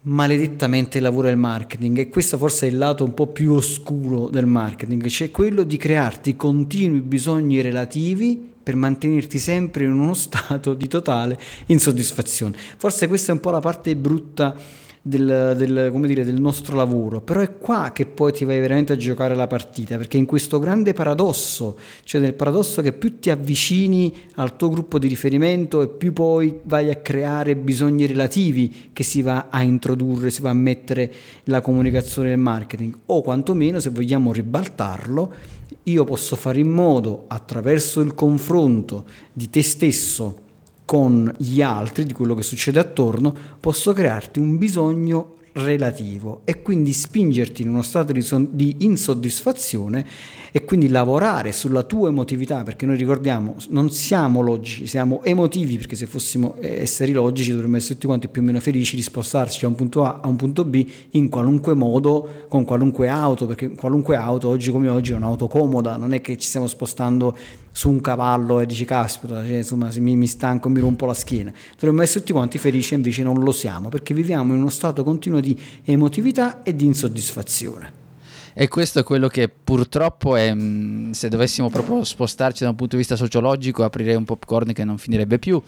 maledettamente lavora il marketing e questo forse è il lato un po' più oscuro del marketing, cioè quello di crearti continui bisogni relativi per mantenerti sempre in uno stato di totale insoddisfazione. Forse questa è un po' la parte brutta del, del, dire, del, nostro lavoro, però è qua che poi ti vai veramente a giocare la partita, perché in questo grande paradosso, cioè nel paradosso che più ti avvicini al tuo gruppo di riferimento e più poi vai a creare bisogni relativi che si va a introdurre, si va a mettere la comunicazione del marketing, o quantomeno se vogliamo ribaltarlo, io posso fare in modo attraverso il confronto di te stesso con gli altri, di quello che succede attorno, posso crearti un bisogno relativo e quindi spingerti in uno stato di, son- di, insoddisfazione e quindi lavorare sulla tua emotività, perché noi ricordiamo, non siamo logici, siamo emotivi, perché se fossimo esseri logici dovremmo essere tutti quanti più o meno felici di spostarci da un punto A a un punto B in qualunque modo, con qualunque auto, perché qualunque auto oggi come oggi è un'auto comoda, non è che ci stiamo spostando su un cavallo e dici caspita, cioè, insomma, mi, mi stanco mi rompo la schiena. Dovremmo essere tutti quanti felici invece non lo siamo, perché viviamo in uno stato continuo di emotività e di insoddisfazione. E questo è quello che purtroppo è, mm, se dovessimo proprio spostarci da un punto di vista sociologico, aprirei un popcorn che non finirebbe più,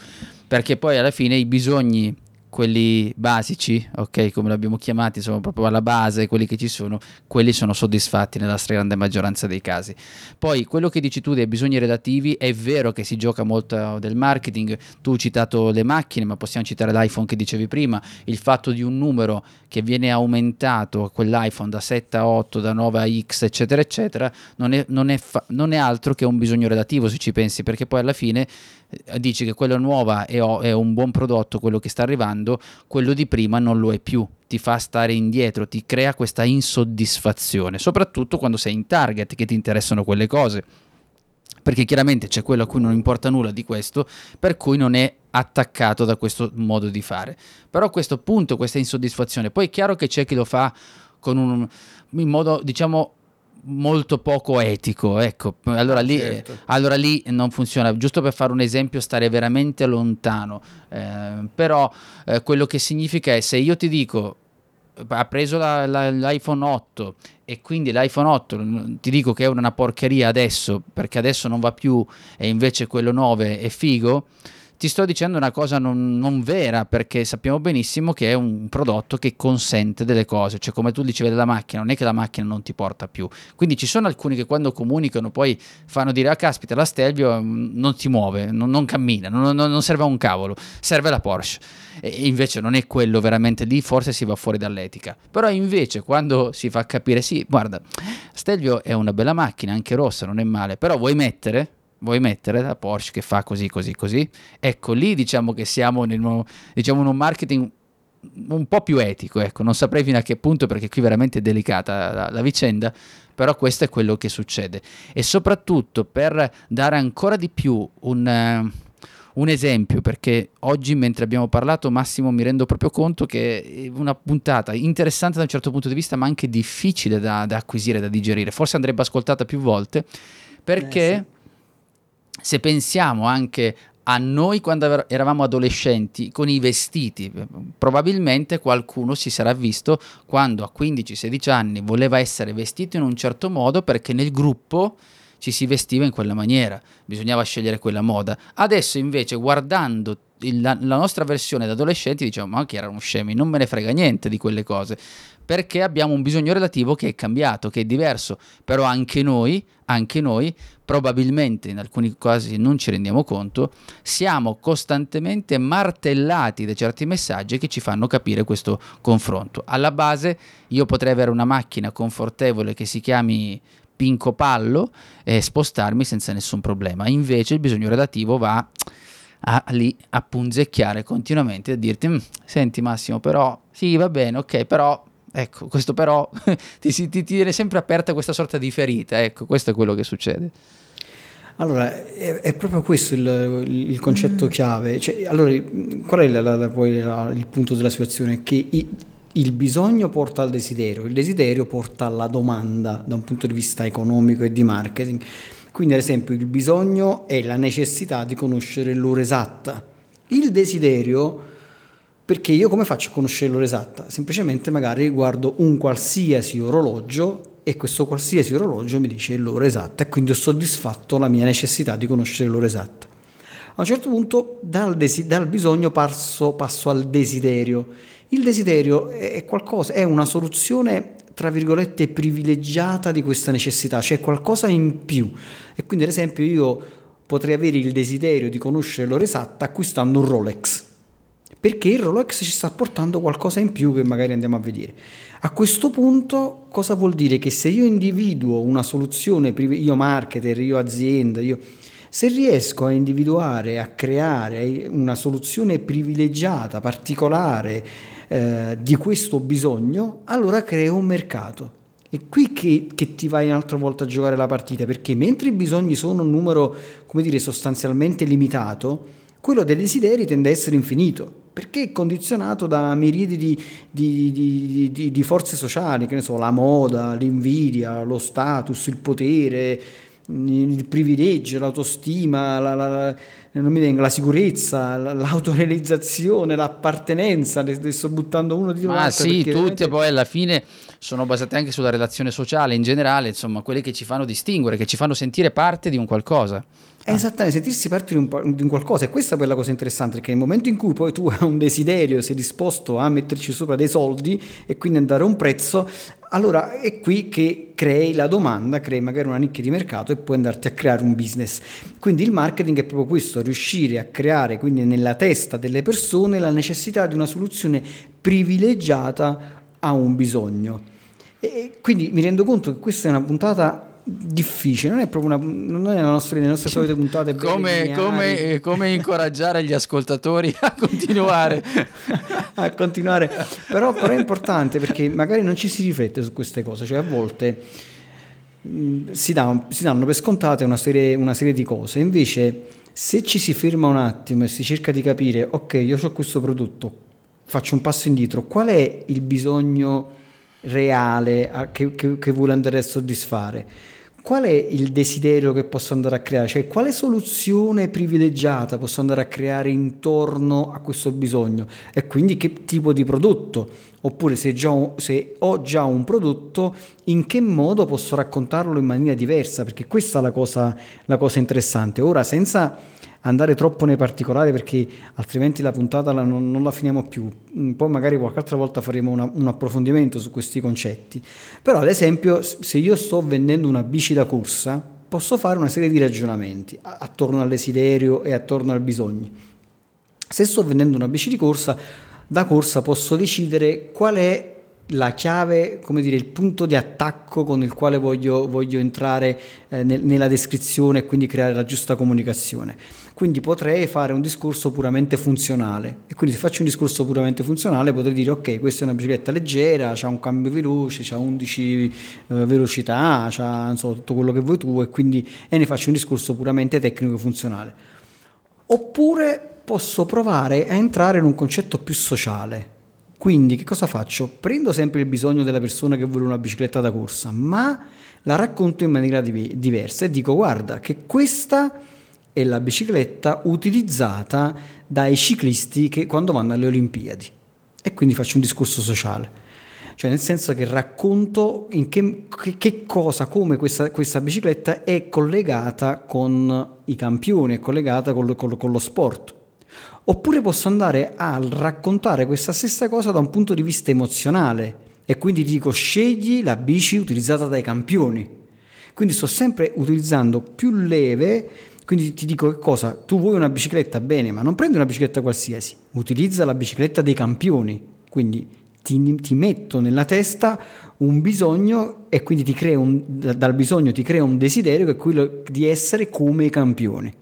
perché poi alla fine i bisogni quelli basici, ok, come li abbiamo chiamati, sono proprio alla base, quelli che ci sono, quelli sono soddisfatti nella stragrande maggioranza dei casi. Poi quello che dici tu dei bisogni relativi, è vero che si gioca molto del marketing, tu hai citato le macchine, ma possiamo citare l'iPhone che dicevi prima, il fatto di un numero che viene aumentato, quell'iPhone da 7 a 8, da 9 a X, eccetera, eccetera, non è, non è, fa- non è altro che un bisogno relativo se ci pensi, perché poi alla fine eh, dici che quello nuova è, è, un buon prodotto, quello che sta arrivando, quello di prima non lo è più, ti fa stare indietro, ti crea questa insoddisfazione, soprattutto quando sei in target che ti interessano quelle cose. Perché chiaramente c'è quello a cui non importa nulla di questo, per cui non è attaccato da questo modo di fare. Però questo punto, questa insoddisfazione, poi è chiaro che c'è chi lo fa con un, in modo, diciamo, molto poco etico, ecco, allora lì, certo. allora lì, non funziona, giusto per fare un esempio stare veramente lontano, eh, però eh, quello che significa è se io ti dico ha preso la, la, l'iPhone 8 e quindi l'iPhone 8 ti dico che è una porcheria adesso perché adesso non va più e invece quello 9 è figo ti sto dicendo una cosa non, non, vera perché sappiamo benissimo che è un prodotto che consente delle cose, cioè come tu dicevi della macchina, non è che la macchina non ti porta più. Quindi ci sono alcuni che quando comunicano poi fanno dire ah caspita la Stelvio mm, non si muove, non, non cammina, non, non, serve a un cavolo, serve la Porsche. E invece non è quello veramente lì, forse si va fuori dall'etica. Però invece quando si fa capire sì, guarda, Stelvio è una bella macchina, anche rossa, non è male, però vuoi mettere vuoi mettere la Porsche che fa così, così, così. Ecco, lì diciamo che siamo nel, diciamo, in un marketing un po' più etico, ecco, non saprei fino a che punto perché qui veramente è delicata la, la vicenda, però questo è quello che succede. E soprattutto per dare ancora di più un... Uh, un esempio, perché oggi mentre abbiamo parlato, Massimo, mi rendo proprio conto che è una puntata interessante da un certo punto di vista, ma anche difficile da, da acquisire, da digerire. Forse andrebbe ascoltata più volte, perché eh, se pensiamo anche a noi quando eravamo adolescenti con i vestiti, probabilmente qualcuno si sarà visto quando a 15-16 anni voleva essere vestito in un certo modo perché nel gruppo ci si vestiva in quella maniera, bisognava scegliere quella moda. Adesso invece guardando il, la, la, nostra versione da adolescenti diciamo ma che erano scemi, non me ne frega niente di quelle cose, perché abbiamo un bisogno relativo che è cambiato, che è diverso, però anche noi, anche noi probabilmente in alcuni casi non ci rendiamo conto, siamo costantemente martellati da certi messaggi che ci fanno capire questo confronto. Alla base io potrei avere una macchina confortevole che si chiami Pinco Pallo e spostarmi senza nessun problema, invece il bisogno relativo va a, lì a punzecchiare continuamente a dirti mm, senti Massimo però sì va bene ok però ecco questo però ti, ti, ti tiene sempre aperta questa sorta di ferita ecco questo è quello che succede allora, è, è, proprio questo il, il concetto chiave. Cioè, allora, qual è la, la, poi la, il punto della situazione? Che i, il bisogno porta al desiderio, il desiderio porta alla domanda da un punto di vista economico e di marketing. Quindi ad esempio il bisogno è la necessità di conoscere l'ora esatta. Il desiderio perché io come faccio a conoscere l'ora esatta? Semplicemente magari guardo un qualsiasi orologio e questo qualsiasi orologio mi dice l'ora esatta e quindi ho soddisfatto la mia necessità di conoscere l'ora esatta. A un certo punto dal, desi- dal bisogno passo, passo, al desiderio. Il desiderio è qualcosa, è una soluzione tra virgolette privilegiata di questa necessità, cioè qualcosa in più. E quindi ad esempio io potrei avere il desiderio di conoscere l'ora esatta acquistando un Rolex perché il Rolex ci sta portando qualcosa in più che magari andiamo a vedere. A questo punto cosa vuol dire? Che se io individuo una soluzione, io marketer, io azienda, io, se riesco a individuare, a creare una soluzione privilegiata, particolare eh, di questo bisogno, allora creo un mercato. È qui che, che, ti vai un'altra volta a giocare la partita, perché mentre i bisogni sono un numero, come dire, sostanzialmente limitato, quello dei desideri tende a essere infinito perché è condizionato da miriadi di, di, di, di, forze sociali, che ne so, la moda, l'invidia, lo status, il potere, il privilegio, l'autostima, la, la, venga, la sicurezza, l'autorealizzazione, l'appartenenza, ne sto buttando uno di l'altro. Ah sì, tutte poi alla fine sono basate anche sulla relazione sociale in generale, insomma, quelle che ci fanno distinguere, che ci fanno sentire parte di un qualcosa. È esattamente, sentirsi parte di un, di un, qualcosa e questa è la cosa interessante perché nel momento in cui poi tu hai un desiderio, sei disposto a metterci sopra dei soldi e quindi andare a un prezzo, allora è qui che crei la domanda, crei magari una nicchia di mercato e puoi andarti a creare un business. Quindi il marketing è proprio questo, riuscire a creare quindi nella testa delle persone la necessità di una soluzione privilegiata a un bisogno. E quindi mi rendo conto che questa è una puntata difficile, non è proprio una, non è la nostra, le nostre solite puntate. Come, come, eh, come, incoraggiare gli ascoltatori a continuare? a continuare, però, però, è importante perché magari non ci si riflette su queste cose, cioè a volte mh, mm, si, dà, si, danno per scontate una serie, una serie di cose, invece se ci si ferma un attimo e si cerca di capire, ok, io ho questo prodotto, faccio un passo indietro, qual è il bisogno reale che, che, che vuole andare a soddisfare? Qual è il desiderio che posso andare a creare? Cioè, quale soluzione privilegiata posso andare a creare intorno a questo bisogno? E quindi che tipo di prodotto? Oppure se, già, se ho già un prodotto, in che modo posso raccontarlo in maniera diversa? Perché questa è la cosa, la cosa interessante. Ora, senza andare troppo nei particolari perché altrimenti la puntata la, non, non, la finiamo più. Mm, poi magari qualche altra volta faremo una, un approfondimento su questi concetti. Però ad esempio se io sto vendendo una bici da corsa posso fare una serie di ragionamenti attorno al desiderio e attorno al bisogno. Se sto vendendo una bici di corsa, da corsa posso decidere qual è la chiave, come dire, il punto di attacco con il quale voglio, voglio entrare eh, nel, nella descrizione e quindi creare la giusta comunicazione. Quindi potrei fare un discorso puramente funzionale e quindi se faccio un discorso puramente funzionale potrei dire ok, questa è una bicicletta leggera, ha un cambio veloce, ha 11 eh, velocità, ha so, tutto quello che vuoi tu e quindi e ne faccio un discorso puramente tecnico funzionale. Oppure posso provare a entrare in un concetto più sociale quindi che cosa faccio? Prendo sempre il bisogno della persona che vuole una bicicletta da corsa, ma la racconto in maniera div- diversa e dico guarda che questa è la bicicletta utilizzata dai ciclisti che quando vanno alle Olimpiadi. E quindi faccio un discorso sociale. Cioè nel senso che racconto in che, che, cosa, come questa, questa, bicicletta è collegata con i campioni, è collegata con, con, con lo sport. Oppure posso andare a raccontare questa stessa cosa da un punto di vista emozionale e quindi dico scegli la bici utilizzata dai campioni. Quindi sto sempre utilizzando più leve, quindi ti dico che cosa, tu vuoi una bicicletta? Bene, ma non prendi una bicicletta qualsiasi, utilizza la bicicletta dei campioni. Quindi ti, ti metto nella testa un bisogno e quindi ti crea un, dal bisogno ti crea un desiderio che è quello di essere come i campioni.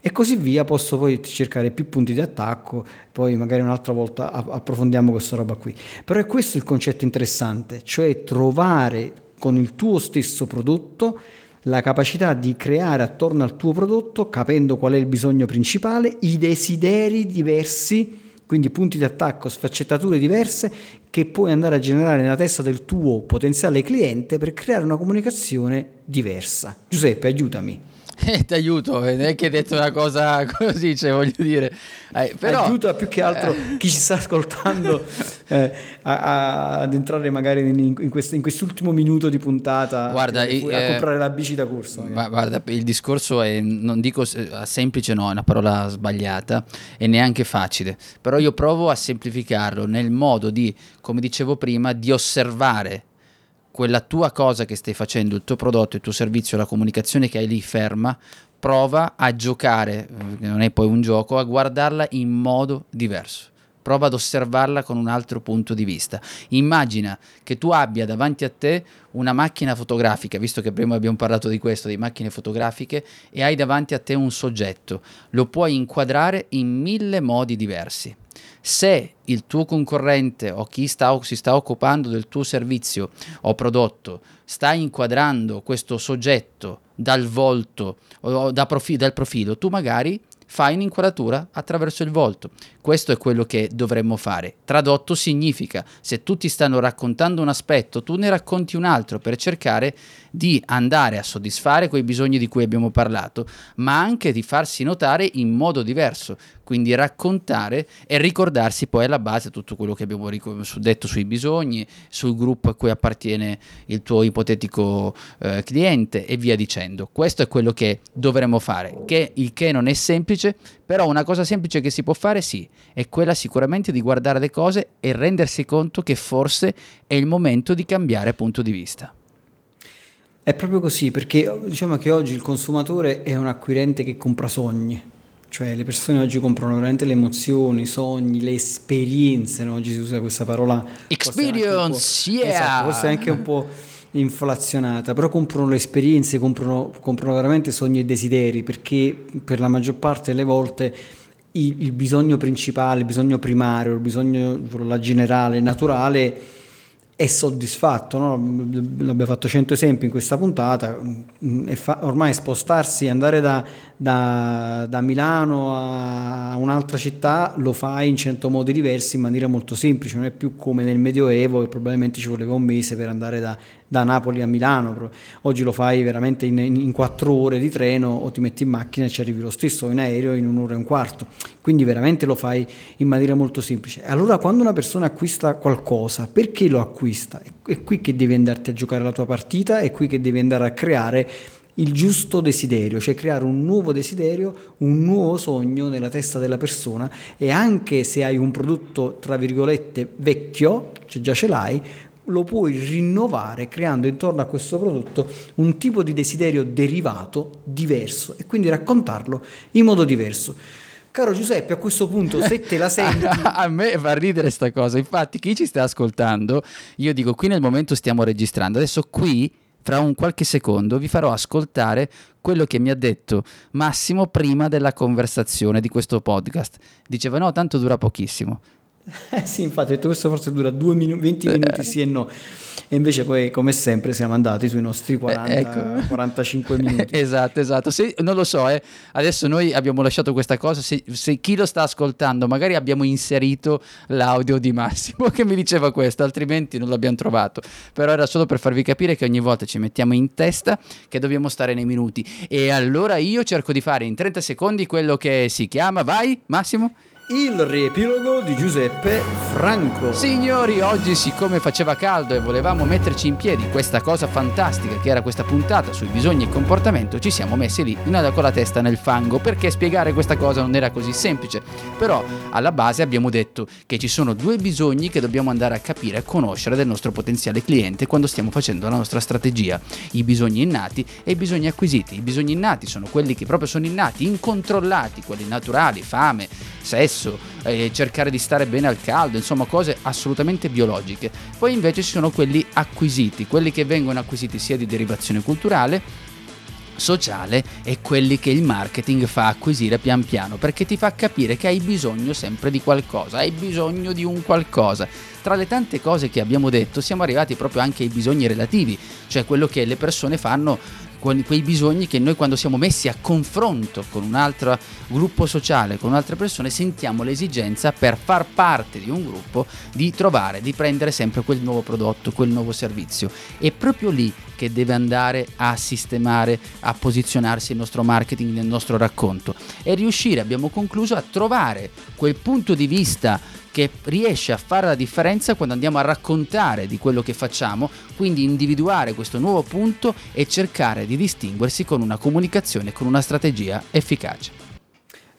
E così via posso poi cercare più punti di attacco poi magari un'altra volta approfondiamo questa roba qui. Però è questo il concetto interessante cioè trovare con il tuo stesso prodotto la capacità di creare attorno al tuo prodotto capendo qual è il bisogno principale i desideri diversi quindi punti di attacco, sfaccettature diverse che puoi andare a generare nella testa del tuo potenziale cliente per creare una comunicazione diversa. Giuseppe, aiutami. Eh, ti aiuto, non è che hai detto una cosa così, cioè, voglio dire. Eh, però, Aiuta più che altro eh. chi ci sta ascoltando eh, a, a, ad entrare magari in, in, quest, in, quest'ultimo minuto di puntata guarda, eh, a comprare la bici da corso. Ma, guarda, il discorso è, non dico semplice, no, è una parola sbagliata e neanche facile, però io provo a semplificarlo nel modo di, come dicevo prima, di osservare quella tua cosa che stai facendo, il tuo prodotto, il tuo servizio, la comunicazione che hai lì ferma, prova a giocare, eh, non è poi un gioco, a guardarla in modo diverso. Prova ad osservarla con un altro punto di vista. Immagina che tu abbia davanti a te una macchina fotografica, visto che prima abbiamo parlato di questo, di macchine fotografiche, e hai davanti a te un soggetto. Lo puoi inquadrare in mille modi diversi. Se il tuo concorrente o chi sta, si sta occupando del tuo servizio o prodotto sta inquadrando questo soggetto dal volto o da profi- dal profilo, tu magari fai un'inquadratura attraverso il volto. Questo è quello che dovremmo fare. Tradotto significa, se tutti stanno raccontando un aspetto, tu ne racconti un altro per cercare di andare a soddisfare quei bisogni di cui abbiamo parlato, ma anche di farsi notare in modo diverso, quindi raccontare e ricordarsi poi alla base tutto quello che abbiamo detto sui bisogni, sul gruppo a cui appartiene il tuo ipotetico eh, cliente e via dicendo. Questo è quello che dovremmo fare, che il che non è semplice, però una cosa semplice che si può fare sì, è quella sicuramente di guardare le cose e rendersi conto che forse è il momento di cambiare punto di vista. È proprio così, perché diciamo che oggi il consumatore è un acquirente che compra sogni, cioè le persone oggi comprano veramente le emozioni, i sogni, le esperienze, no? oggi si usa questa parola. Experience, yeah! Esatto, forse anche un po' inflazionata, però comprano le esperienze, comprano, comprano veramente sogni e desideri, perché per la maggior parte delle volte il, il bisogno principale, il bisogno primario, il bisogno la generale, naturale è soddisfatto, no? l'abbiamo fatto 100 esempi in questa puntata, fa- ormai spostarsi, andare da, da, da, Milano a un'altra città lo fai in 100 modi diversi in maniera molto semplice, non è più come nel Medioevo che probabilmente ci voleva un mese per andare da, da Napoli a Milano, oggi lo fai veramente in, in, 4 ore di treno o ti metti in macchina e ci arrivi lo stesso, o in aereo in un'ora e un quarto, quindi veramente lo fai in maniera molto semplice. Allora quando una persona acquista qualcosa, perché lo acquista? È qui che devi andarti a giocare la tua partita, è qui che devi andare a creare il giusto desiderio, cioè creare un nuovo desiderio, un nuovo sogno nella testa della persona e anche se hai un prodotto tra virgolette vecchio, cioè già ce l'hai, lo puoi rinnovare creando intorno a questo prodotto un tipo di desiderio derivato diverso e quindi raccontarlo in modo diverso. Caro Giuseppe, a questo punto se te la senti... a me fa ridere questa cosa, infatti chi ci sta ascoltando, io dico qui nel momento stiamo registrando, adesso qui fra un qualche secondo vi farò ascoltare quello che mi ha detto Massimo prima della conversazione di questo podcast. Diceva no, tanto dura pochissimo. Eh sì, infatti, questo forse dura minu- 20 eh. minuti sì e no. E invece poi, come sempre, siamo andati sui nostri 40, eh, ecco. 45 minuti. esatto, esatto. Se, non lo so, eh. adesso noi abbiamo lasciato questa cosa, se, se, chi lo sta ascoltando, magari abbiamo inserito l'audio di Massimo che mi diceva questo, altrimenti non l'abbiamo trovato. Però era solo per farvi capire che ogni volta ci mettiamo in testa che dobbiamo stare nei minuti. E allora io cerco di fare in 30 secondi quello che si chiama, vai Massimo? Il riepilogo di Giuseppe Franco. Signori, oggi siccome faceva caldo e volevamo metterci in piedi questa cosa fantastica che era questa puntata sui bisogni e comportamento, ci siamo messi lì con la testa nel fango perché spiegare questa cosa non era così semplice. Però alla base abbiamo detto che ci sono due bisogni che dobbiamo andare a capire e conoscere del nostro potenziale cliente quando stiamo facendo la nostra strategia. I bisogni innati e i bisogni acquisiti. I bisogni innati sono quelli che proprio sono innati, incontrollati, quelli naturali, fame, sesso, eh, cercare di stare bene al caldo, insomma cose assolutamente biologiche. Poi invece ci sono quelli acquisiti, quelli che vengono acquisiti sia di derivazione culturale, sociale e quelli che il marketing fa acquisire pian piano perché ti fa capire che hai bisogno sempre di qualcosa, hai bisogno di un qualcosa. Tra le tante cose che abbiamo detto siamo arrivati proprio anche ai bisogni relativi, cioè quello che le persone fanno quei bisogni che noi quando siamo messi a confronto con un altro gruppo sociale, con altre persone, sentiamo l'esigenza per far parte di un gruppo di trovare, di prendere sempre quel nuovo prodotto, quel nuovo servizio. È proprio lì che deve andare a sistemare, a posizionarsi il nostro marketing nel nostro racconto e riuscire, abbiamo concluso, a trovare quel punto di vista che riesce a fare la differenza quando andiamo a raccontare di quello che facciamo, quindi individuare questo nuovo punto e cercare di distinguersi con una comunicazione, con una strategia efficace.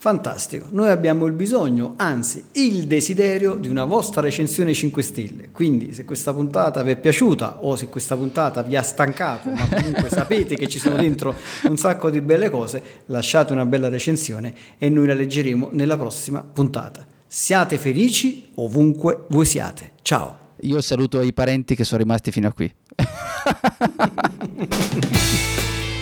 Fantastico, noi abbiamo il bisogno, anzi il desiderio di una vostra recensione 5 stelle, quindi se questa puntata vi è piaciuta o se questa puntata vi ha stancato, ma comunque sapete che ci sono dentro un sacco di belle cose, lasciate una bella recensione e noi la leggeremo nella prossima puntata. Siate felici ovunque voi siate. Ciao. Io saluto i parenti che sono rimasti fino a qui.